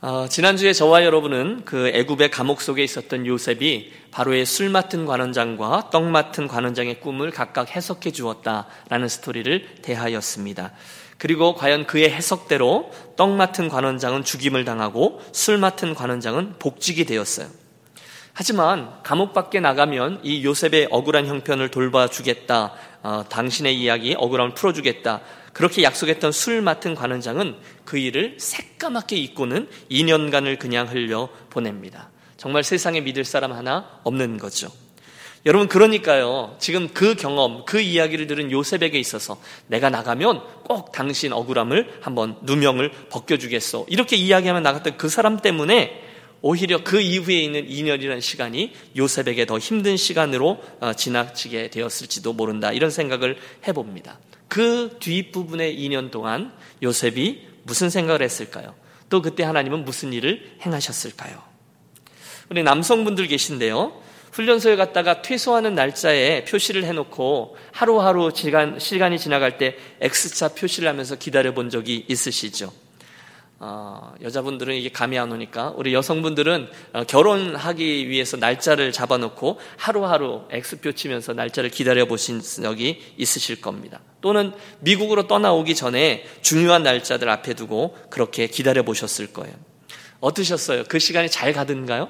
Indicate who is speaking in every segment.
Speaker 1: 어, 지난주에 저와 여러분은 그 애굽의 감옥 속에 있었던 요셉이 바로의 술 맡은 관원장과 떡 맡은 관원장의 꿈을 각각 해석해 주었다라는 스토리를 대하였습니다. 그리고 과연 그의 해석대로 떡 맡은 관원장은 죽임을 당하고 술 맡은 관원장은 복직이 되었어요. 하지만 감옥 밖에 나가면 이 요셉의 억울한 형편을 돌봐주겠다. 어, 당신의 이야기 억울함을 풀어주겠다. 그렇게 약속했던 술 맡은 관원장은 그 일을 새까맣게 잊고는 2년간을 그냥 흘려 보냅니다. 정말 세상에 믿을 사람 하나 없는 거죠. 여러분, 그러니까요. 지금 그 경험, 그 이야기를 들은 요셉에게 있어서 내가 나가면 꼭 당신 억울함을 한번 누명을 벗겨주겠어. 이렇게 이야기하면 나갔던 그 사람 때문에 오히려 그 이후에 있는 2년이라는 시간이 요셉에게 더 힘든 시간으로 어, 지나치게 되었을지도 모른다. 이런 생각을 해봅니다. 그 뒷부분의 2년 동안 요셉이 무슨 생각을 했을까요? 또 그때 하나님은 무슨 일을 행하셨을까요? 우리 남성분들 계신데요. 훈련소에 갔다가 퇴소하는 날짜에 표시를 해놓고 하루하루 시간, 시간이 지나갈 때 X자 표시를 하면서 기다려 본 적이 있으시죠? 어, 여자분들은 이게 감이 안 오니까 우리 여성분들은 어, 결혼하기 위해서 날짜를 잡아놓고 하루하루 X표 치면서 날짜를 기다려 보신 적이 있으실 겁니다. 또는 미국으로 떠나오기 전에 중요한 날짜들 앞에 두고 그렇게 기다려 보셨을 거예요. 어떠셨어요? 그 시간이 잘 가든가요?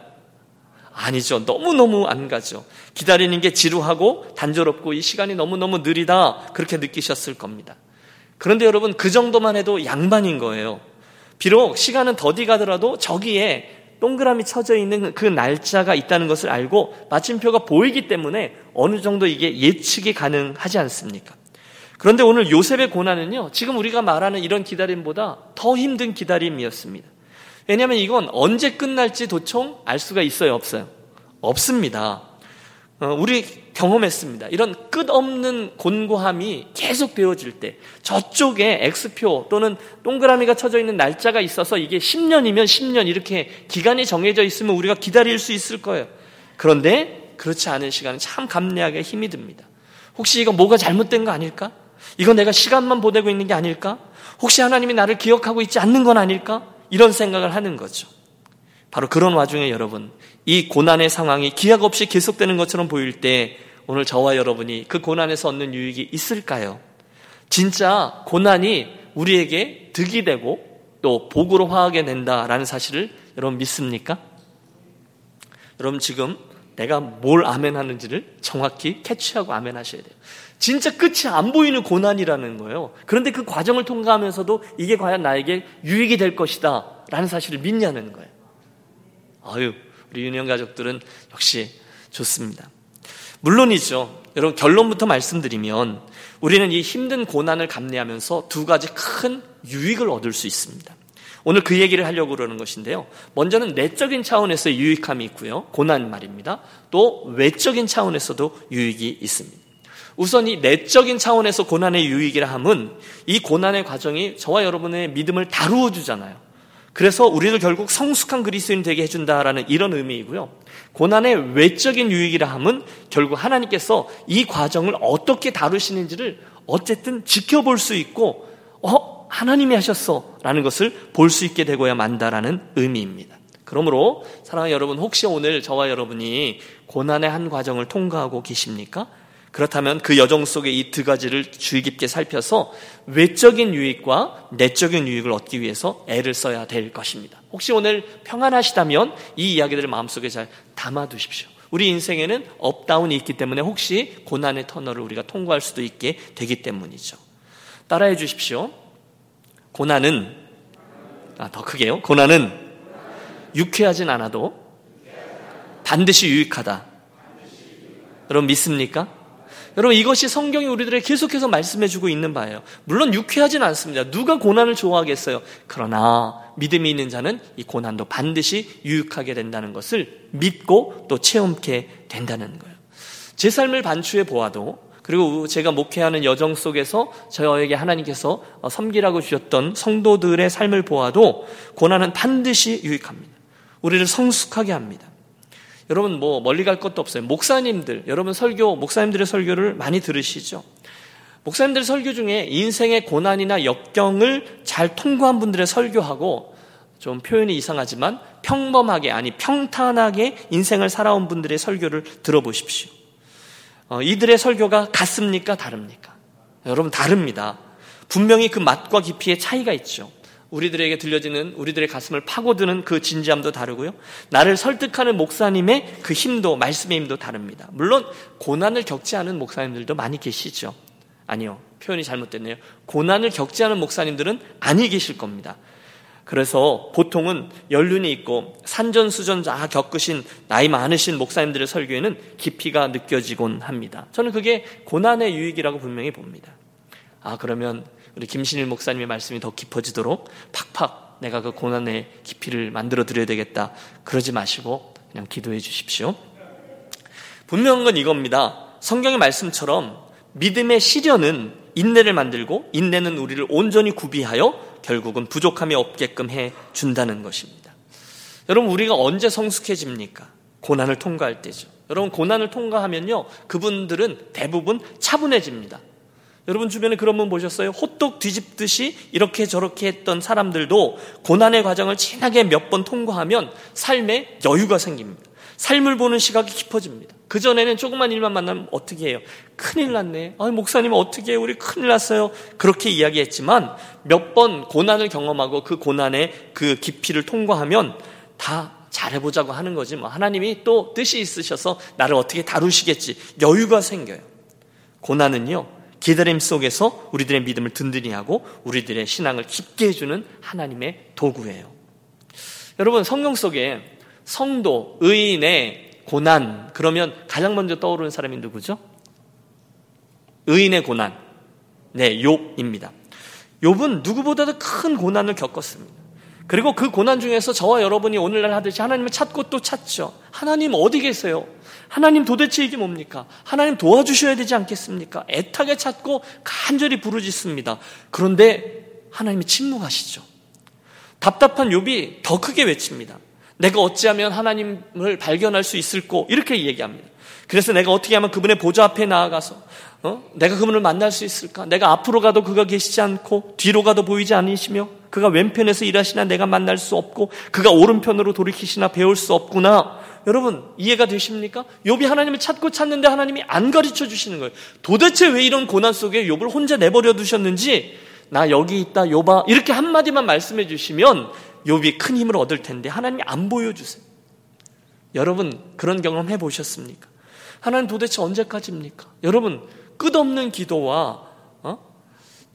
Speaker 1: 아니죠. 너무너무 안 가죠. 기다리는 게 지루하고 단조롭고 이 시간이 너무너무 느리다. 그렇게 느끼셨을 겁니다. 그런데 여러분, 그 정도만 해도 양반인 거예요. 비록 시간은 더디 가더라도 저기에 동그라미 쳐져 있는 그 날짜가 있다는 것을 알고 마침표가 보이기 때문에 어느 정도 이게 예측이 가능하지 않습니까? 그런데 오늘 요셉의 고난은요, 지금 우리가 말하는 이런 기다림보다 더 힘든 기다림이었습니다. 왜냐하면 이건 언제 끝날지 도총 알 수가 있어요, 없어요? 없습니다. 어, 우리 경험했습니다. 이런 끝없는 곤고함이 계속 되어질 때 저쪽에 X표 또는 동그라미가 쳐져 있는 날짜가 있어서 이게 10년이면 10년 이렇게 기간이 정해져 있으면 우리가 기다릴 수 있을 거예요. 그런데 그렇지 않은 시간은 참 감내하게 힘이 듭니다. 혹시 이거 뭐가 잘못된 거 아닐까? 이거 내가 시간만 보내고 있는 게 아닐까? 혹시 하나님이 나를 기억하고 있지 않는 건 아닐까? 이런 생각을 하는 거죠. 바로 그런 와중에 여러분, 이 고난의 상황이 기약 없이 계속되는 것처럼 보일 때 오늘 저와 여러분이 그 고난에서 얻는 유익이 있을까요? 진짜 고난이 우리에게 득이 되고 또 복으로 화하게 된다라는 사실을 여러분 믿습니까? 여러분 지금 내가 뭘 아멘 하는지를 정확히 캐치하고 아멘 하셔야 돼요. 진짜 끝이 안 보이는 고난이라는 거예요. 그런데 그 과정을 통과하면서도 이게 과연 나에게 유익이 될 것이다 라는 사실을 믿냐는 거예요. 아유, 우리 유년 가족들은 역시 좋습니다. 물론이죠. 여러분 결론부터 말씀드리면 우리는 이 힘든 고난을 감내하면서 두 가지 큰 유익을 얻을 수 있습니다. 오늘 그 얘기를 하려고 그러는 것인데요. 먼저는 내적인 차원에서의 유익함이 있고요. 고난 말입니다. 또 외적인 차원에서도 유익이 있습니다. 우선 이 내적인 차원에서 고난의 유익이라 함은 이 고난의 과정이 저와 여러분의 믿음을 다루어 주잖아요. 그래서 우리를 결국 성숙한 그리스도인 되게 해준다라는 이런 의미이고요. 고난의 외적인 유익이라 함은 결국 하나님께서 이 과정을 어떻게 다루시는지를 어쨌든 지켜볼 수 있고, 어, 하나님이 하셨어. 라는 것을 볼 수 있게 되고야 만다라는 의미입니다. 그러므로 사랑하는 여러분, 혹시 오늘 저와 여러분이 고난의 한 과정을 통과하고 계십니까? 그렇다면 그 여정 속에 이 두 가지를 주의 깊게 살펴서 외적인 유익과 내적인 유익을 얻기 위해서 애를 써야 될 것입니다. 혹시 오늘 평안하시다면 이 이야기들을 마음속에 잘 담아 두십시오. 우리 인생에는 up down이 있기 때문에 혹시 고난의 터널을 우리가 통과할 수도 있게 되기 때문이죠. 따라해 주십시오. 고난은 아, 더 크게요. 고난은 유쾌하진 않아도 반드시 유익하다. 여러분 믿습니까? 여러분 이것이 성경이 우리들에게 계속해서 말씀해주고 있는 바예요. 물론 유쾌하진 않습니다. 누가 고난을 좋아하겠어요? 그러나 믿음이 있는 자는 이 고난도 반드시 유익하게 된다는 것을 믿고 또 체험케 된다는 거예요. 제 삶을 반추해 보아도 그리고 제가 목회하는 여정 속에서 저에게 하나님께서 섬기라고 주셨던 성도들의 삶을 보아도 고난은 반드시 유익합니다. 우리를 성숙하게 합니다. 여러분 뭐 멀리 갈 것도 없어요. 목사님들, 여러분 설교, 목사님들의 설교를 많이 들으시죠? 목사님들 설교 중에 인생의 고난이나 역경을 잘 통과한 분들의 설교하고 좀 표현이 이상하지만 평범하게 아니 평탄하게 인생을 살아온 분들의 설교를 들어보십시오. 어, 이들의 설교가 같습니까? 다릅니까? 여러분 다릅니다. 분명히 그 맛과 깊이의 차이가 있죠. 우리들에게 들려지는 우리들의 가슴을 파고드는 그 진지함도 다르고요. 나를 설득하는 목사님의 그 힘도 말씀의 힘도 다릅니다. 물론 고난을 겪지 않은 목사님들도 많이 계시죠. 아니요. 표현이 잘못됐네요. 고난을 겪지 않은 목사님들은 아니 계실 겁니다. 그래서 보통은 연륜이 있고 산전수전 다 겪으신 나이 많으신 목사님들의 설교에는 깊이가 느껴지곤 합니다. 저는 그게 고난의 유익이라고 분명히 봅니다. 아, 그러면 우리 김신일 목사님의 말씀이 더 깊어지도록 팍팍 내가 그 고난의 깊이를 만들어 드려야 되겠다. 그러지 마시고 그냥 기도해 주십시오. 분명한 건 이겁니다. 성경의 말씀처럼 믿음의 시련은 인내를 만들고 인내는 우리를 온전히 구비하여 결국은 부족함이 없게끔 해 준다는 것입니다. 여러분 우리가 언제 성숙해집니까? 고난을 통과할 때죠. 여러분 고난을 통과하면요 그분들은 대부분 차분해집니다. 여러분 주변에 그런 분 보셨어요? 호떡 뒤집듯이 이렇게 저렇게 했던 사람들도 고난의 과정을 진하게 몇 번 통과하면 삶에 여유가 생깁니다. 삶을 보는 시각이 깊어집니다. 그전에는 조그만 일만 만나면 어떻게 해요? 큰일 났네. 아, 목사님 어떻게 해요? 우리 큰일 났어요. 그렇게 이야기했지만 몇 번 고난을 경험하고 그 고난의 그 깊이를 통과하면 다 잘해보자고 하는 거지. 뭐 하나님이 또 뜻이 있으셔서 나를 어떻게 다루시겠지. 여유가 생겨요. 고난은요, 기다림 속에서 우리들의 믿음을 든든히 하고 우리들의 신앙을 깊게 해주는 하나님의 도구예요. 여러분, 성경 속에 성도, 의인의 고난, 그러면 가장 먼저 떠오르는 사람이 누구죠? 의인의 고난. 네, 욥입니다. 욥은 누구보다도 큰 고난을 겪었습니다. 그리고 그 고난 중에서 저와 여러분이 오늘날 하듯이 하나님을 찾고 또 찾죠. 하나님 어디 계세요? 하나님 도대체 이게 뭡니까? 하나님 도와주셔야 되지 않겠습니까? 애타게 찾고 간절히 부르짖습니다. 그런데 하나님이 침묵하시죠. 답답한 욥이 더 크게 외칩니다. 내가 어찌하면 하나님을 발견할 수 있을꼬 이렇게 얘기합니다. 그래서 내가 어떻게 하면 그분의 보좌 앞에 나아가서 어? 내가 그분을 만날 수 있을까? 내가 앞으로 가도 그가 계시지 않고 뒤로 가도 보이지 않으시며 그가 왼편에서 일하시나 내가 만날 수 없고 그가 오른편으로 돌이키시나 배울 수 없구나. 여러분 이해가 되십니까? 욥이 하나님을 찾고 찾는데 하나님이 안 가르쳐 주시는 거예요. 도대체 왜 이런 고난 속에 욥을 혼자 내버려 두셨는지 나 여기 있다 욥아 이렇게 한 마디만 말씀해 주시면 욥이 큰 힘을 얻을 텐데 하나님이 안 보여 주세요. 여러분 그런 경험 해 보셨습니까? 하나님 도대체 언제까지입니까? 여러분 끝없는 기도와 어?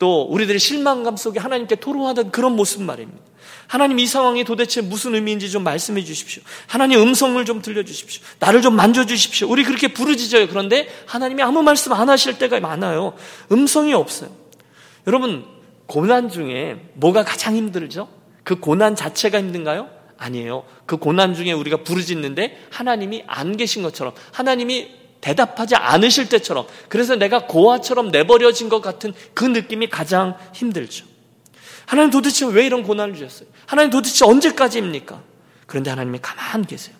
Speaker 1: 또 우리들의 실망감 속에 하나님께 토로하던 그런 모습 말입니다. 하나님 이 상황이 도대체 무슨 의미인지 좀 말씀해 주십시오. 하나님 음성을 좀 들려 주십시오. 나를 좀 만져 주십시오. 우리 그렇게 부르짖어요. 그런데 하나님이 아무 말씀 안 하실 때가 많아요. 음성이 없어요. 여러분 고난 중에 뭐가 가장 힘들죠? 그 고난 자체가 힘든가요? 아니에요. 그 고난 중에 우리가 부르짖는데 하나님이 안 계신 것처럼 하나님이 대답하지 않으실 때처럼 그래서 내가 고아처럼 내버려진 것 같은 그 느낌이 가장 힘들죠. 하나님 도대체 왜 이런 고난을 주셨어요? 하나님 도대체 언제까지입니까? 그런데 하나님이 가만 계세요.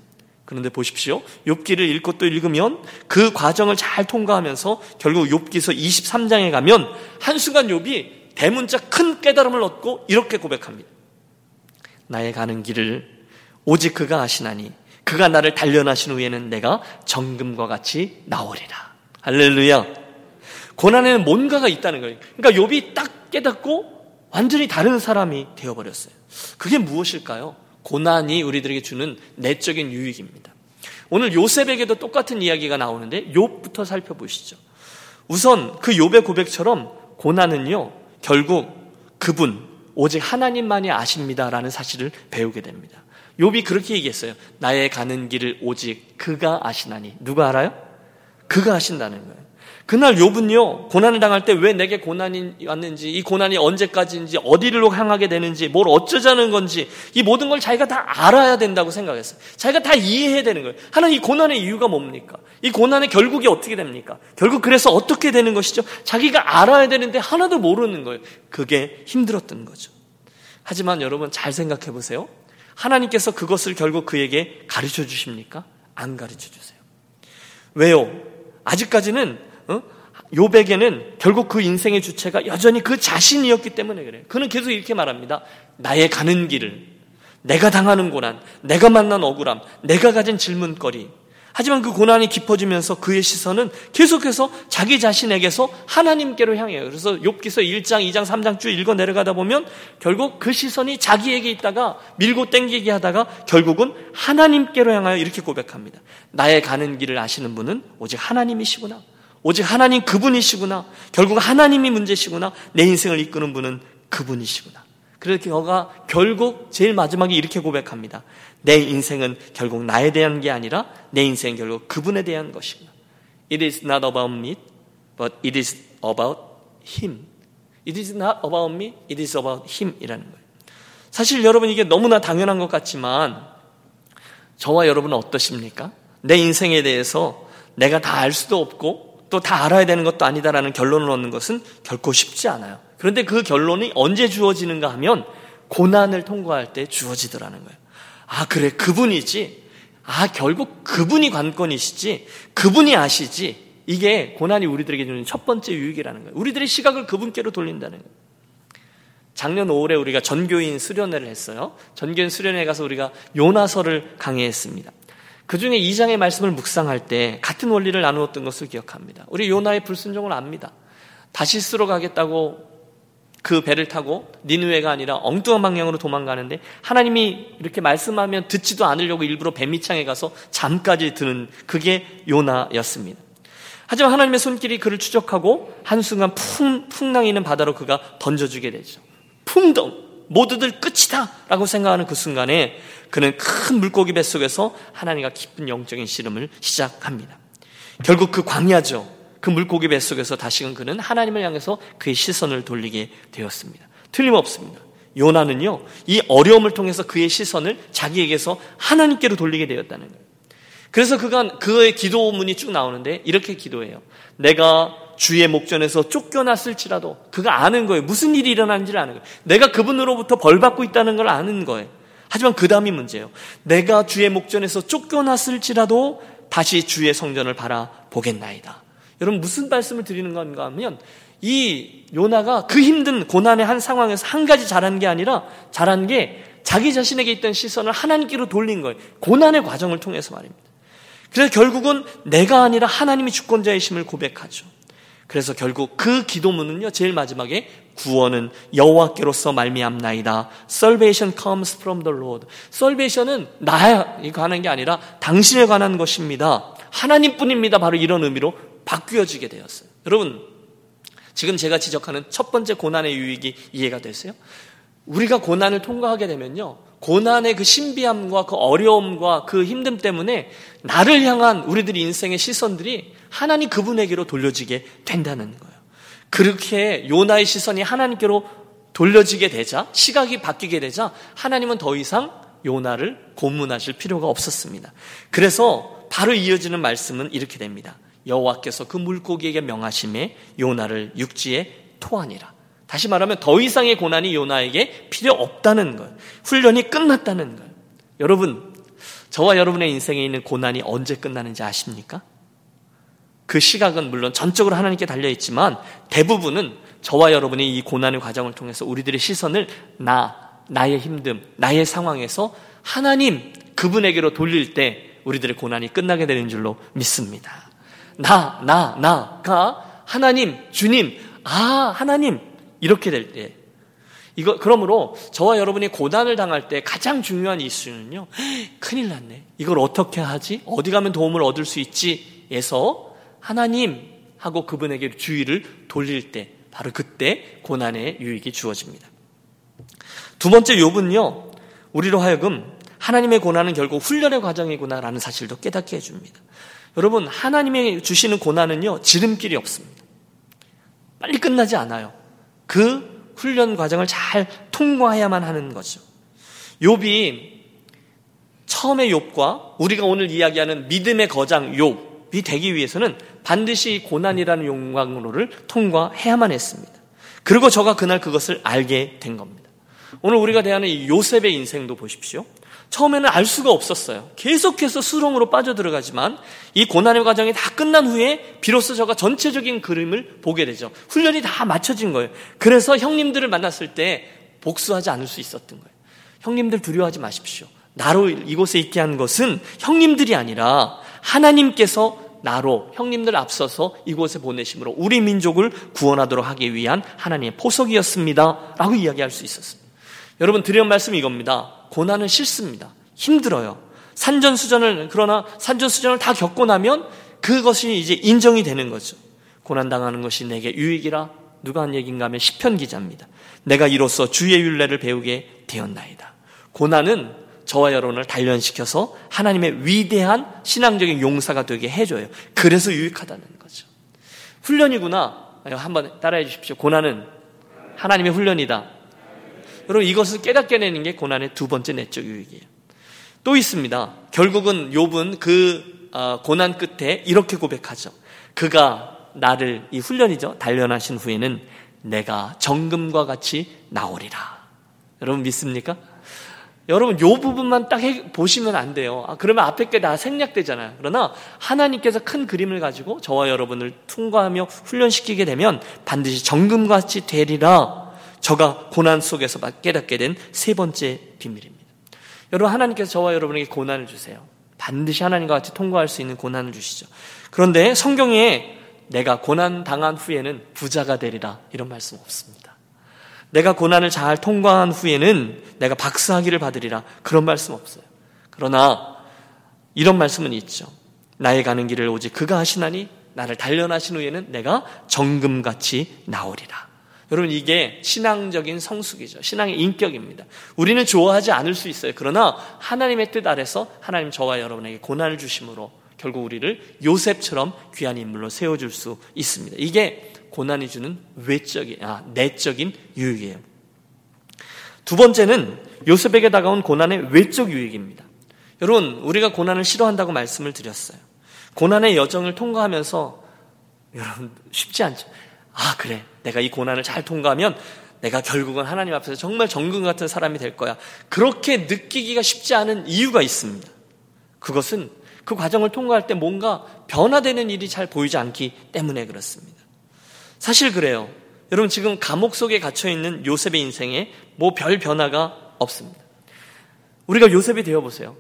Speaker 1: 그런데 보십시오. 욥기를 읽고 또 읽으면 그 과정을 잘 통과하면서 결국 욥기서 23장에 가면 한순간 욥이 대문자 큰 깨달음을 얻고 이렇게 고백합니다. 나의 가는 길을 오직 그가 아시나니 그가 나를 단련하신 후에는 내가 정금과 같이 나오리라. 할렐루야. 고난에는 뭔가가 있다는 거예요. 그러니까 욥이 딱 깨닫고 완전히 다른 사람이 되어버렸어요. 그게 무엇일까요? 고난이 우리들에게 주는 내적인 유익입니다. 오늘 요셉에게도 똑같은 이야기가 나오는데 욥부터 살펴보시죠. 우선 그 욥의 고백처럼 고난은요 결국 그분 오직 하나님만이 아십니다라는 사실을 배우게 됩니다. 욥이 그렇게 얘기했어요. 나의 가는 길을 오직 그가 아시나니. 누가 알아요? 그가 아신다는 거예요. 그날 욥은요 고난을 당할 때 왜 내게 고난이 왔는지 이 고난이 언제까지인지 어디로 향하게 되는지 뭘 어쩌자는 건지 이 모든 걸 자기가 다 알아야 된다고 생각했어요. 자기가 다 이해해야 되는 거예요. 하나님 이 고난의 이유가 뭡니까? 이 고난의 결국이 어떻게 됩니까? 결국 그래서 어떻게 되는 것이죠? 자기가 알아야 되는데 하나도 모르는 거예요. 그게 힘들었던 거죠. 하지만 여러분 잘 생각해 보세요. 하나님께서 그것을 결국 그에게 가르쳐 주십니까? 안 가르쳐 주세요. 왜요? 아직까지는 어? 요백에는 결국 그 인생의 주체가 여전히 그 자신이었기 때문에 그래요. 그는 계속 이렇게 말합니다. 나의 가는 길을 내가 당하는 고난, 내가 만난 억울함, 내가 가진 질문거리. 하지만 그 고난이 깊어지면서 그의 시선은 계속해서 자기 자신에게서 하나님께로 향해요. 그래서 욥기서 1장, 2장, 3장 쭉 읽어 내려가다 보면 결국 그 시선이 자기에게 있다가 밀고 땡기게 하다가 결국은 하나님께로 향하여 이렇게 고백합니다. 나의 가는 길을 아시는 분은 오직 하나님이시구나. 오직 하나님 그분이시구나. 결국 하나님이 문제시구나. 내 인생을 이끄는 분은 그분이시구나. 그렇게 그가 결국 제일 마지막에 이렇게 고백합니다. 내 인생은 결국 나에 대한 게 아니라 내 인생은 결국 그분에 대한 것이구나. It is not about me, but it is about him. It is not about me, it is about him 이라는 거예요. 사실 여러분 이게 너무나 당연한 것 같지만 저와 여러분은 어떠십니까? 내 인생에 대해서 내가 다 알 수도 없고 또 다 알아야 되는 것도 아니다라는 결론을 얻는 것은 결코 쉽지 않아요. 그런데 그 결론이 언제 주어지는가 하면 고난을 통과할 때 주어지더라는 거예요. 아, 그래, 그분이지. 아, 결국 그분이 관건이시지. 그분이 아시지. 이게 고난이 우리들에게 주는 첫 번째 유익이라는 거예요. 우리들의 시각을 그분께로 돌린다는 거예요. 작년 5월에 우리가 전교인 수련회를 했어요. 전교인 수련회 가서 우리가 요나서를 강의했습니다. 그 중에 2장의 말씀을 묵상할 때 같은 원리를 나누었던 것을 기억합니다. 우리 요나의 불순종을 압니다. 다시 쓰러 가겠다고 그 배를 타고 니누에가 아니라 엉뚱한 방향으로 도망가는데 하나님이 이렇게 말씀하면 듣지도 않으려고 일부러 배 밑창에 가서 잠까지 드는 그게 요나였습니다. 하지만 하나님의 손길이 그를 추적하고 한순간 풍, 풍랑이는 바다로 그가 던져주게 되죠. 풍덩! 모두들 끝이다! 라고 생각하는 그 순간에 그는 큰 물고기 뱃속에서 하나님과 깊은 영적인 씨름을 시작합니다. 결국 그 광야죠. 그 물고기 뱃속에서 다시금 그는 하나님을 향해서 그의 시선을 돌리게 되었습니다. 틀림없습니다. 요나는요, 이 어려움을 통해서 그의 시선을 자기에게서 하나님께로 돌리게 되었다는 거예요. 그래서 그가 그의 기도문이 쭉 나오는데 이렇게 기도해요. 내가 주의 목전에서 쫓겨났을지라도 그가 아는 거예요. 무슨 일이 일어난지를 아는 거예요. 내가 그분으로부터 벌 받고 있다는 걸 아는 거예요. 하지만 그 다음이 문제예요. 내가 주의 목전에서 쫓겨났을지라도 다시 주의 성전을 바라보겠나이다. 여러분 무슨 말씀을 드리는 건가 하면 이 요나가 그 힘든 고난의 한 상황에서 한 가지 잘한 게 아니라 잘한 게 자기 자신에게 있던 시선을 하나님께로 돌린 거예요. 고난의 과정을 통해서 말입니다. 그래서 결국은 내가 아니라 하나님이 주권자이심을 고백하죠. 그래서 결국 그 기도문은요 제일 마지막에 구원은 여호와께로서 말미암나이다. Salvation comes from the Lord. Salvation은 나에 관한 게 아니라 당신에 관한 것입니다. 하나님뿐입니다. 바로 이런 의미로 바뀌어지게 되었어요. 여러분, 지금 제가 지적하는 첫 번째 고난의 유익이 이해가 되세요? 우리가 고난을 통과하게 되면요. 고난의 그 신비함과 그 어려움과 그 힘듦 때문에 나를 향한 우리들 인생의 시선들이 하나님 그분에게로 돌려지게 된다는 거예요. 그렇게 요나의 시선이 하나님께로 돌려지게 되자, 시각이 바뀌게 되자, 하나님은 더 이상 요나를 고문하실 필요가 없었습니다. 그래서 바로 이어지는 말씀은 이렇게 됩니다. 여호와께서 그 물고기에게 명하심에 요나를 육지에 토하니라. 다시 말하면 더 이상의 고난이 요나에게 필요 없다는 것. 훈련이 끝났다는 것. 여러분, 저와 여러분의 인생에 있는 고난이 언제 끝나는지 아십니까? 그 시각은 물론 전적으로 하나님께 달려있지만 대부분은 저와 여러분이 이 고난의 과정을 통해서 우리들의 시선을 나, 나의 힘듦, 나의 상황에서 하나님 그분에게로 돌릴 때 우리들의 고난이 끝나게 되는 줄로 믿습니다. 나, 나, 나가 하나님, 주님, 아, 하나님, 이렇게 될 때. 이거, 그러므로 저와 여러분이 고난을 당할 때 가장 중요한 이슈는요, 큰일 났네. 이걸 어떻게 하지? 어디 가면 도움을 얻을 수 있지? 에서 하나님 하고 그분에게 주의를 돌릴 때, 바로 그때 고난의 유익이 주어집니다. 두 번째 욥은요, 우리로 하여금 하나님의 고난은 결국 훈련의 과정이구나라는 사실도 깨닫게 해줍니다. 여러분, 하나님이 주시는 고난은요, 지름길이 없습니다. 빨리 끝나지 않아요. 그 훈련 과정을 잘 통과해야만 하는 거죠. 욥이 처음의 욥과 우리가 오늘 이야기하는 믿음의 거장 욥이 되기 위해서는 반드시 고난이라는 용광로를 통과해야만 했습니다. 그리고 저가 그날 그것을 알게 된 겁니다. 오늘 우리가 대하는 이 요셉의 인생도 보십시오. 처음에는 알 수가 없었어요. 계속해서 수렁으로 빠져들어가지만 이 고난의 과정이 다 끝난 후에 비로소 저가 전체적인 그림을 보게 되죠. 훈련이 다 맞춰진 거예요. 그래서 형님들을 만났을 때 복수하지 않을 수 있었던 거예요. 형님들 두려워하지 마십시오. 나로 이곳에 있게 한 것은 형님들이 아니라 하나님께서 나로 형님들 앞서서 이곳에 보내심으로 우리 민족을 구원하도록 하기 위한 하나님의 포석이었습니다. 라고 이야기할 수 있었습니다. 여러분 드리는 말씀이 이겁니다. 고난은 싫습니다. 힘들어요. 산전수전을 그러나 산전수전을 다 겪고 나면 그것이 이제 인정이 되는 거죠. 고난 당하는 것이 내게 유익이라 누가 한 얘기인가 하면 시편 기자입니다. 내가 이로써 주의 윤례를 배우게 되었나이다. 고난은 저와 여러분을 단련시켜서 하나님의 위대한 신앙적인 용사가 되게 해줘요. 그래서 유익하다는 거죠. 훈련이구나. 한번 따라해 주십시오. 고난은 하나님의 훈련이다. 여러분 이것을 깨닫게 내는 게 고난의 두 번째 내적 유익이에요. 또 있습니다. 결국은 욥은 그 어, 고난 끝에 이렇게 고백하죠. 그가 나를 이 훈련이죠. 단련하신 후에는 내가 정금과 같이 나오리라. 여러분 믿습니까? 여러분 요 부분만 딱 보시면 안 돼요. 아, 그러면 앞에 게 다 생략되잖아요. 그러나 하나님께서 큰 그림을 가지고 저와 여러분을 통과하며 훈련시키게 되면 반드시 정금같이 되리라. 저가 고난 속에서 깨닫게 된 세 번째 비밀입니다. 여러분 하나님께서 저와 여러분에게 고난을 주세요. 반드시 하나님과 같이 통과할 수 있는 고난을 주시죠. 그런데 성경에 내가 고난 당한 후에는 부자가 되리라 이런 말씀 없습니다. 내가 고난을 잘 통과한 후에는 내가 박사학위를 받으리라 그런 말씀 없어요. 그러나 이런 말씀은 있죠. 나의 가는 길을 오직 그가 하시나니 나를 단련하신 후에는 내가 정금같이 나오리라. 여러분 이게 신앙적인 성숙이죠. 신앙의 인격입니다. 우리는 좋아하지 않을 수 있어요. 그러나 하나님의 뜻 아래서 하나님 저와 여러분에게 고난을 주심으로 결국 우리를 요셉처럼 귀한 인물로 세워줄 수 있습니다. 이게 고난이 주는 외적인, 아, 내적인 유익이에요. 두 번째는 요셉에게 다가온 고난의 외적 유익입니다. 여러분, 우리가 고난을 싫어한다고 말씀을 드렸어요. 고난의 여정을 통과하면서 여러분 쉽지 않죠. 아, 그래. 내가 이 고난을 잘 통과하면 내가 결국은 하나님 앞에서 정말 정금 같은 사람이 될 거야. 그렇게 느끼기가 쉽지 않은 이유가 있습니다. 그것은 그 과정을 통과할 때 뭔가 변화되는 일이 잘 보이지 않기 때문에 그렇습니다. 사실 그래요. 여러분 지금 감옥 속에 갇혀 있는 요셉의 인생에 뭐 별 변화가 없습니다. 우리가 요셉이 되어 보세요.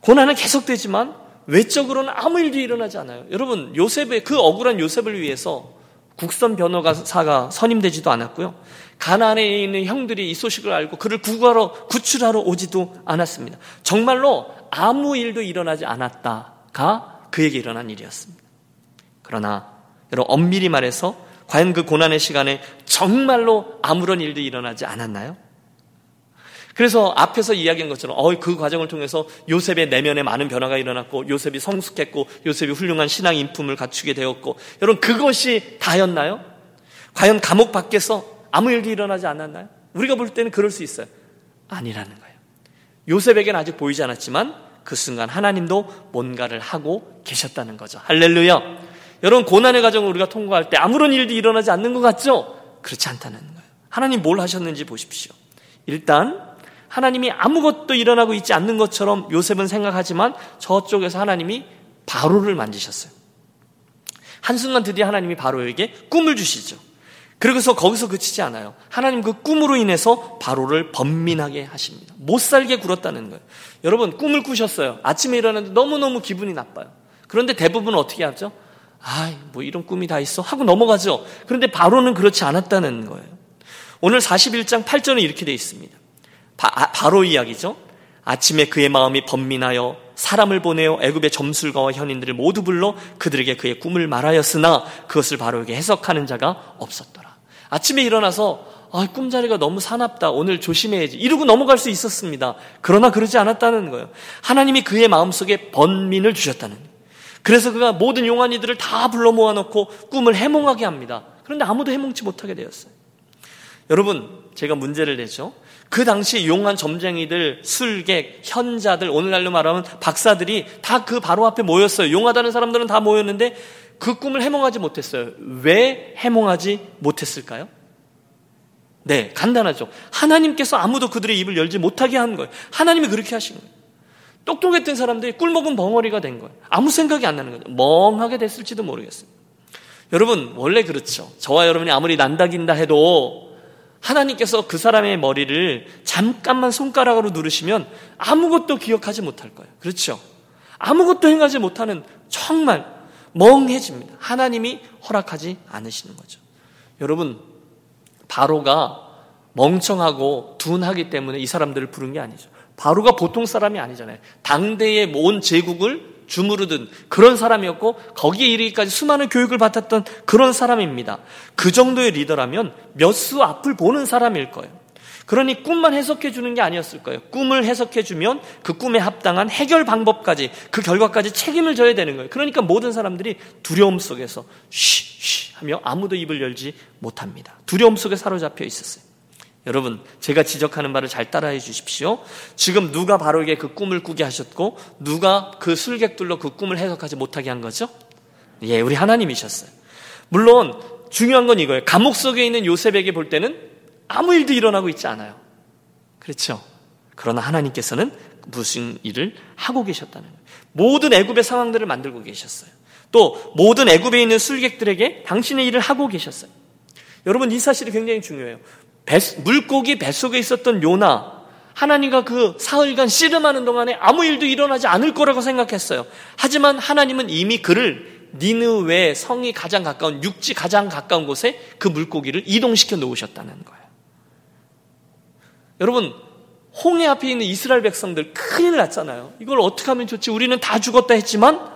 Speaker 1: 고난은 계속되지만 외적으로는 아무 일도 일어나지 않아요. 여러분 요셉의 그 억울한 요셉을 위해서 국선 변호사가 선임되지도 않았고요. 가나안에 있는 형들이 이 소식을 알고 그를 구하러 구출하러 오지도 않았습니다. 정말로 아무 일도 일어나지 않았다가 그에게 일어난 일이었습니다. 그러나 여러분 엄밀히 말해서 과연 그 고난의 시간에 정말로 아무런 일도 일어나지 않았나요? 그래서 앞에서 이야기한 것처럼 어, 그 과정을 통해서 요셉의 내면에 많은 변화가 일어났고 요셉이 성숙했고 요셉이 훌륭한 신앙 인품을 갖추게 되었고 여러분 그것이 다였나요? 과연 감옥 밖에서 아무 일도 일어나지 않았나요? 우리가 볼 때는 그럴 수 있어요. 아니라는 거예요. 요셉에게는 아직 보이지 않았지만 그 순간 하나님도 뭔가를 하고 계셨다는 거죠. 할렐루야. 여러분 고난의 과정을 우리가 통과할 때 아무런 일도 일어나지 않는 것 같죠? 그렇지 않다는 거예요. 하나님 뭘 하셨는지 보십시오. 일단 하나님이 아무것도 일어나고 있지 않는 것처럼 요셉은 생각하지만 저쪽에서 하나님이 바로를 만지셨어요. 한순간 드디어 하나님이 바로에게 꿈을 주시죠. 그러고서 거기서 그치지 않아요. 하나님 그 꿈으로 인해서 바로를 번민하게 하십니다. 못 살게 굴었다는 거예요. 여러분 꿈을 꾸셨어요. 아침에 일어났는데 너무너무 기분이 나빠요. 그런데 대부분 어떻게 하죠? 아, 뭐 이런 꿈이 다 있어 하고 넘어가죠. 그런데 바로는 그렇지 않았다는 거예요. 오늘 41장 8절은 이렇게 되어 있습니다. 바, 바로 이야기죠. 아침에 그의 마음이 번민하여 사람을 보내어 애굽의 점술가와 현인들을 모두 불러 그들에게 그의 꿈을 말하였으나 그것을 바로에게 해석하는 자가 없었더라. 아침에 일어나서 아, 꿈자리가 너무 사납다. 오늘 조심해야지. 이러고 넘어갈 수 있었습니다. 그러나 그러지 않았다는 거예요. 하나님이 그의 마음속에 번민을 주셨다는 거예요. 그래서 그가 모든 용안이들을 다 불러 모아놓고 꿈을 해몽하게 합니다. 그런데 아무도 해몽치 못하게 되었어요. 여러분, 제가 문제를 내죠. 그 당시 용한 점쟁이들, 술객, 현자들, 오늘날로 말하면 박사들이 다 그 바로 앞에 모였어요. 용하다는 사람들은 다 모였는데 그 꿈을 해몽하지 못했어요. 왜 해몽하지 못했을까요? 네, 간단하죠. 하나님께서 아무도 그들의 입을 열지 못하게 한 거예요. 하나님이 그렇게 하신 거예요. 똑똑했던 사람들이 꿀 먹은 벙어리가 된 거예요. 아무 생각이 안 나는 거죠. 멍하게 됐을지도 모르겠어요. 여러분, 원래 그렇죠. 저와 여러분이 아무리 난다긴다 해도 하나님께서 그 사람의 머리를 잠깐만 손가락으로 누르시면 아무것도 기억하지 못할 거예요. 그렇죠? 아무것도 행하지 못하는 정말 멍해집니다. 하나님이 허락하지 않으시는 거죠. 여러분, 바로가 멍청하고 둔하기 때문에 이 사람들을 부른 게 아니죠. 바로가 보통 사람이 아니잖아요. 당대의 온 제국을 주무르든 그런 사람이었고 거기에 이르기까지 수많은 교육을 받았던 그런 사람입니다. 그 정도의 리더라면 몇 수 앞을 보는 사람일 거예요. 그러니 꿈만 해석해 주는 게 아니었을 거예요. 꿈을 해석해 주면 그 꿈에 합당한 해결 방법까지 그 결과까지 책임을 져야 되는 거예요. 그러니까 모든 사람들이 두려움 속에서 쉬쉬 하며 아무도 입을 열지 못합니다. 두려움 속에 사로잡혀 있었어요. 여러분, 제가 지적하는 바를 잘 따라해 주십시오. 지금 누가 바로에게 그 꿈을 꾸게 하셨고, 누가 그 술객들로 그 꿈을 해석하지 못하게 한 거죠? 예, 우리 하나님이셨어요. 물론, 중요한 건 이거예요. 감옥 속에 있는 요셉에게 볼 때는 아무 일도 일어나고 있지 않아요. 그렇죠? 그러나 하나님께서는 무슨 일을 하고 계셨다는 거예요. 모든 애굽의 상황들을 만들고 계셨어요. 또 모든 애굽에 있는 술객들에게 당신의 일을 하고 계셨어요. 여러분 이 사실이 굉장히 중요해요. 배, 물고기 뱃속에 있었던 요나 하나님과 그 사흘간 씨름하는 동안에 아무 일도 일어나지 않을 거라고 생각했어요. 하지만 하나님은 이미 그를 니느웨 성이 가장 가까운 육지 가장 가까운 곳에 그 물고기를 이동시켜 놓으셨다는 거예요. 여러분 홍해 앞에 있는 이스라엘 백성들 큰일 났잖아요. 이걸 어떻게 하면 좋지? 우리는 다 죽었다 했지만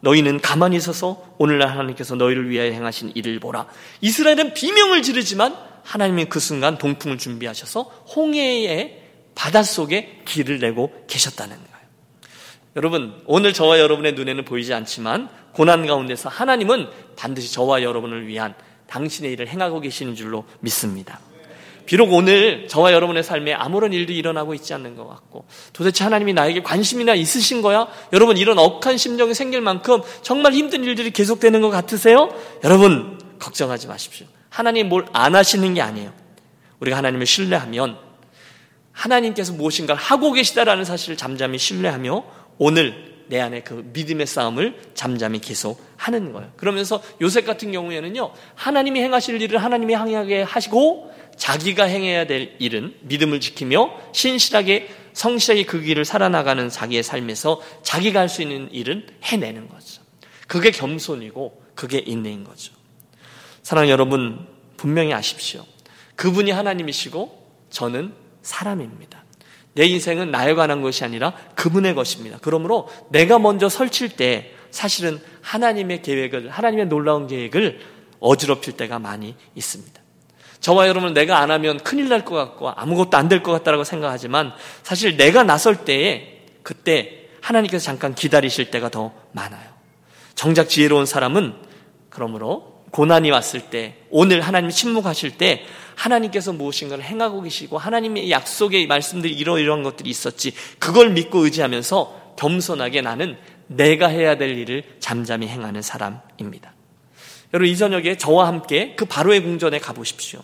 Speaker 1: 너희는 가만히 있어서 오늘날 하나님께서 너희를 위하여 행하신 일을 보라. 이스라엘은 비명을 지르지만 하나님이 그 순간 동풍을 준비하셔서 홍해의 바닷속에 길을 내고 계셨다는 거예요. 여러분, 오늘 저와 여러분의 눈에는 보이지 않지만 고난 가운데서 하나님은 반드시 저와 여러분을 위한 당신의 일을 행하고 계시는 줄로 믿습니다. 비록 오늘 저와 여러분의 삶에 아무런 일도 일어나고 있지 않는 것 같고 도대체 하나님이 나에게 관심이나 있으신 거야? 여러분 이런 억한 심정이 생길 만큼 정말 힘든 일들이 계속되는 것 같으세요? 여러분 걱정하지 마십시오. 하나님 뭘 안 하시는 게 아니에요. 우리가 하나님을 신뢰하면 하나님께서 무엇인가를 하고 계시다라는 사실을 잠잠히 신뢰하며 오늘 내 안에 그 믿음의 싸움을 잠잠히 계속 하는 거예요. 그러면서 요셉 같은 경우에는요, 하나님이 행하실 일을 하나님이 항하게 하시고 자기가 행해야 될 일은 믿음을 지키며 신실하게 성실하게 그 길을 살아나가는 자기의 삶에서 자기가 할 수 있는 일은 해내는 거죠. 그게 겸손이고 그게 인내인 거죠. 사랑 여러분, 분명히 아십시오. 그분이 하나님이시고 저는 사람입니다. 내 인생은 나에 관한 것이 아니라 그분의 것입니다. 그러므로 내가 먼저 설칠 때 사실은 하나님의 계획을, 하나님의 놀라운 계획을 어지럽힐 때가 많이 있습니다. 저와 여러분은 내가 안 하면 큰일 날 것 같고 아무것도 안 될 것 같다라고 생각하지만 사실 내가 나설 때에 그때 하나님께서 잠깐 기다리실 때가 더 많아요. 정작 지혜로운 사람은 그러므로 고난이 왔을 때, 오늘 하나님 침묵하실 때, 하나님께서 무엇인가를 행하고 계시고, 하나님의 약속의 말씀들이 이러이러한 것들이 있었지, 그걸 믿고 의지하면서 겸손하게 나는 내가 해야 될 일을 잠잠히 행하는 사람입니다. 여러분, 이 저녁에 저와 함께 그 바로의 궁전에 가보십시오.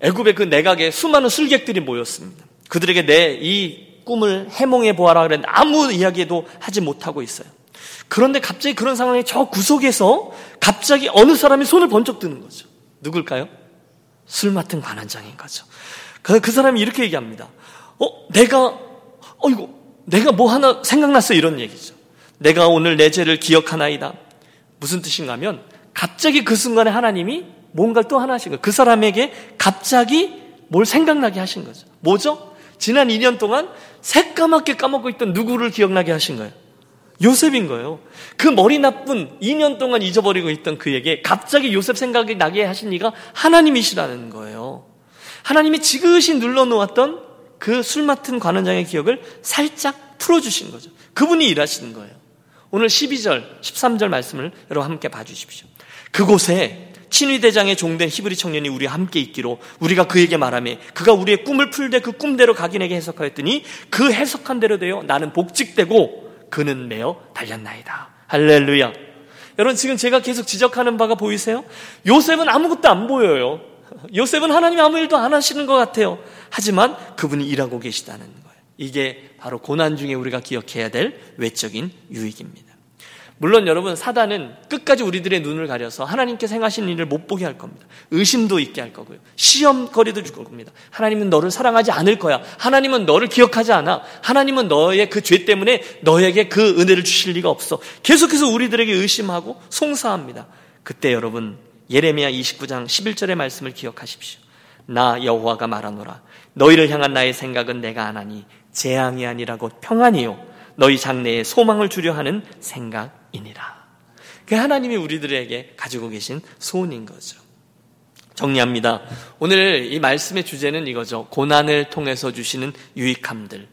Speaker 1: 애굽의 그 내각에 수많은 술객들이 모였습니다. 그들에게 내 이 꿈을 해몽해 보아라 그랬는데 아무 이야기도 하지 못하고 있어요. 그런데 갑자기 그런 상황에 저 구석에서 갑자기 어느 사람이 손을 번쩍 드는 거죠. 누굴까요? 술 맡은 관원장인 거죠. 그, 그 사람이 이렇게 얘기합니다. 어, 내가, 어이구, 내가 뭐 하나 생각났어. 이런 얘기죠. 내가 오늘 내 죄를 기억하나이다. 무슨 뜻인가 하면 갑자기 그 순간에 하나님이 뭔가를 또 하나 하신 거예요. 그 사람에게 갑자기 뭘 생각나게 하신 거죠. 뭐죠? 지난 2년 동안 새까맣게 까먹고 있던 누구를 기억나게 하신 거예요. 요셉인 거예요. 그 머리 나쁜 2년 동안 잊어버리고 있던 그에게 갑자기 요셉 생각이 나게 하신 이가 하나님이시라는 거예요. 하나님이 지그시 눌러놓았던 그 술 맡은 관원장의 기억을 살짝 풀어주신 거죠. 그분이 일하시는 거예요. 오늘 12절, 13절 말씀을 여러분 함께 봐주십시오. 그곳에 친위대장의 종된 히브리 청년이 우리와 함께 있기로 우리가 그에게 말하며 그가 우리의 꿈을 풀되 그 꿈대로 각인에게 해석하였더니 그 해석한 대로 되어 나는 복직되고 그는 매어 달렸나이다. 할렐루야. 여러분 지금 제가 계속 지적하는 바가 보이세요? 요셉은 아무것도 안 보여요. 요셉은 하나님 아무 일도 안 하시는 것 같아요. 하지만 그분이 일하고 계시다는 거예요. 이게 바로 고난 중에 우리가 기억해야 될 외적인 유익입니다. 물론 여러분 사단은 끝까지 우리들의 눈을 가려서 하나님께서 행하신 일을 못 보게 할 겁니다. 의심도 있게 할 거고요. 시험거리도 줄 겁니다. 하나님은 너를 사랑하지 않을 거야. 하나님은 너를 기억하지 않아. 하나님은 너의 그 죄 때문에 너에게 그 은혜를 주실 리가 없어. 계속해서 우리들에게 의심하고 송사합니다. 그때 여러분 예레미야 29장 11절의 말씀을 기억하십시오. 나 여호와가 말하노라. 너희를 향한 나의 생각은 내가 안 하니 재앙이 아니라고 평안이요. 너희 장래에 소망을 주려 하는 생각 이니라. 그 하나님이 우리들에게 가지고 계신 소원인 거죠. 정리합니다. 오늘 이 말씀의 주제는 이거죠. 고난을 통해서 주시는 유익함들.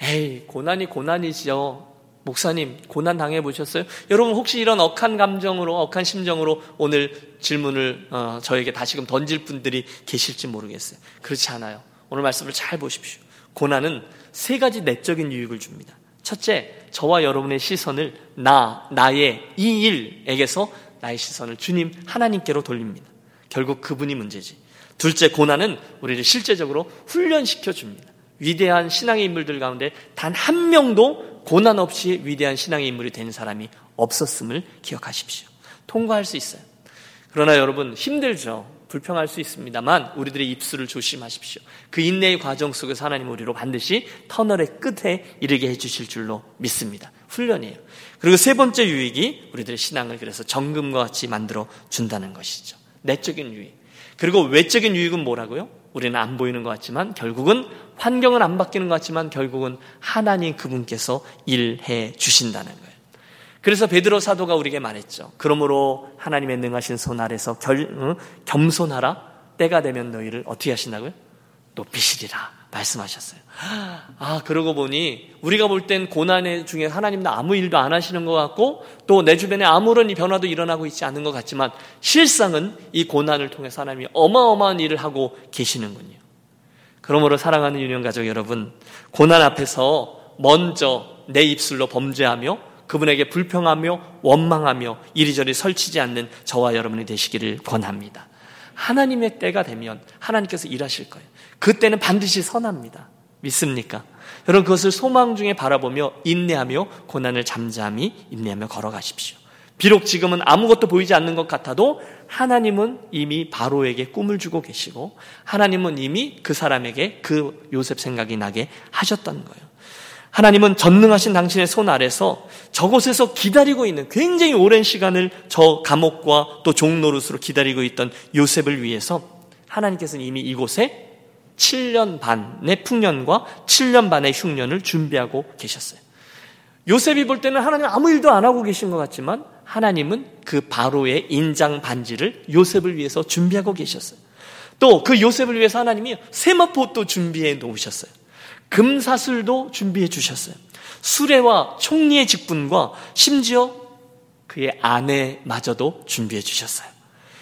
Speaker 1: 에이, 고난이 고난이죠. 목사님, 고난 당해 보셨어요? 여러분 혹시 이런 억한 감정으로, 억한 심정으로 오늘 질문을 어, 저에게 다시금 던질 분들이 계실지 모르겠어요. 그렇지 않아요. 오늘 말씀을 잘 보십시오. 고난은 세 가지 내적인 유익을 줍니다. 첫째, 저와 여러분의 시선을 나, 나의 이 일에게서 나의 시선을 주님 하나님께로 돌립니다. 결국 그분이 문제지. 둘째, 고난은 우리를 실제적으로 훈련시켜 줍니다. 위대한 신앙의 인물들 가운데 단 한 명도 고난 없이 위대한 신앙의 인물이 된 사람이 없었음을 기억하십시오. 통과할 수 있어요. 그러나 여러분 힘들죠. 불평할 수 있습니다만 우리들의 입술을 조심하십시오. 그 인내의 과정 속에서 하나님 우리로 반드시 터널의 끝에 이르게 해주실 줄로 믿습니다. 훈련이에요. 그리고 세 번째 유익이 우리들의 신앙을 그래서 정금과 같이 만들어 준다는 것이죠. 내적인 유익. 그리고 외적인 유익은 뭐라고요? 우리는 안 보이는 것 같지만 결국은 환경은 안 바뀌는 것 같지만 결국은 하나님 그분께서 일해 주신다는 거예요. 그래서 베드로 사도가 우리에게 말했죠. 그러므로 하나님의 능하신 손 아래서 결, 어? 겸손하라. 때가 되면 너희를 어떻게 하신다고요? 높이시리라. 말씀하셨어요. 아, 그러고 보니 우리가 볼 땐 고난 중에 하나님도 아무 일도 안 하시는 것 같고 또 내 주변에 아무런 변화도 일어나고 있지 않은 것 같지만 실상은 이 고난을 통해서 하나님이 어마어마한 일을 하고 계시는군요. 그러므로 사랑하는 유년 가족 여러분, 고난 앞에서 먼저 내 입술로 범죄하며 그분에게 불평하며 원망하며 이리저리 설치지 않는 저와 여러분이 되시기를 권합니다. 하나님의 때가 되면 하나님께서 일하실 거예요. 그때는 반드시 선합니다. 믿습니까? 여러분 그것을 소망 중에 바라보며 인내하며 고난을 잠잠히 인내하며 걸어가십시오. 비록 지금은 아무것도 보이지 않는 것 같아도 하나님은 이미 바로에게 꿈을 주고 계시고 하나님은 이미 그 사람에게 그 요셉 생각이 나게 하셨던 거예요. 하나님은 전능하신 당신의 손 아래서 저곳에서 기다리고 있는 굉장히 오랜 시간을 저 감옥과 또 종노릇으로 기다리고 있던 요셉을 위해서 하나님께서는 이미 이곳에 7년 반의 풍년과 7년 반의 흉년을 준비하고 계셨어요. 요셉이 볼 때는 하나님 아무 일도 안 하고 계신 것 같지만 하나님은 그 바로의 인장 반지를 요셉을 위해서 준비하고 계셨어요. 또 그 요셉을 위해서 하나님이 세마포도 준비해 놓으셨어요. 금사슬도 준비해 주셨어요. 수레와 총리의 직분과 심지어 그의 아내마저도 준비해 주셨어요.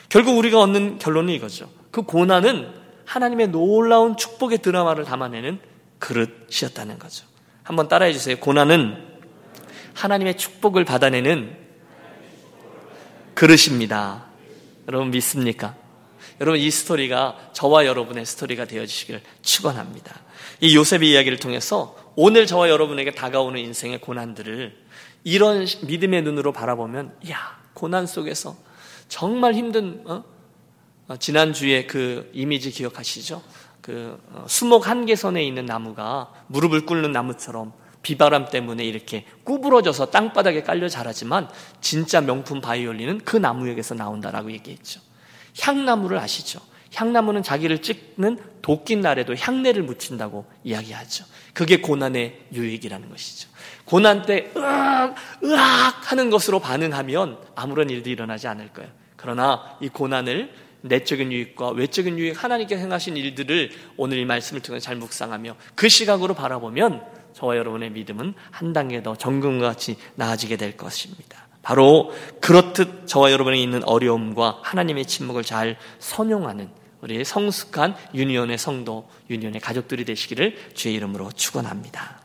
Speaker 1: 결국 우리가 얻는 결론은 이거죠. 그 고난은 하나님의 놀라운 축복의 드라마를 담아내는 그릇이었다는 거죠. 한번 따라해 주세요. 고난은 하나님의 축복을 받아내는 그릇입니다. 여러분 믿습니까? 여러분 이 스토리가 저와 여러분의 스토리가 되어지시기를 축원합니다. 이 요셉의 이야기를 통해서 오늘 저와 여러분에게 다가오는 인생의 고난들을 이런 믿음의 눈으로 바라보면 야 고난 속에서 정말 힘든 어? 어, 지난주에 그 이미지 기억하시죠? 그 어, 수목 한계선에 있는 나무가 무릎을 꿇는 나무처럼 비바람 때문에 이렇게 구부러져서 땅바닥에 깔려 자라지만 진짜 명품 바이올린은 그 나무에게서 나온다라고 얘기했죠. 향나무를 아시죠? 향나무는 자기를 찍는 도끼 날에도 향내를 묻힌다고 이야기하죠. 그게 고난의 유익이라는 것이죠. 고난 때 으악 으악 하는 것으로 반응하면 아무런 일도 일어나지 않을 거예요. 그러나 이 고난을 내적인 유익과 외적인 유익 하나님께 행하신 일들을 오늘 이 말씀을 통해 잘 묵상하며 그 시각으로 바라보면 저와 여러분의 믿음은 한 단계 더 정금과 같이 나아지게 될 것입니다. 바로 그렇듯 저와 여러분이 있는 어려움과 하나님의 침묵을 잘 선용하는 우리의 성숙한 유니온의 성도, 유니온의 가족들이 되시기를 주의 이름으로 축원합니다.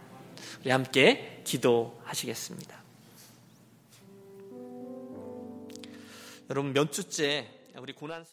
Speaker 1: 우리 함께 기도하시겠습니다. 여러분 몇 주째 우리 고난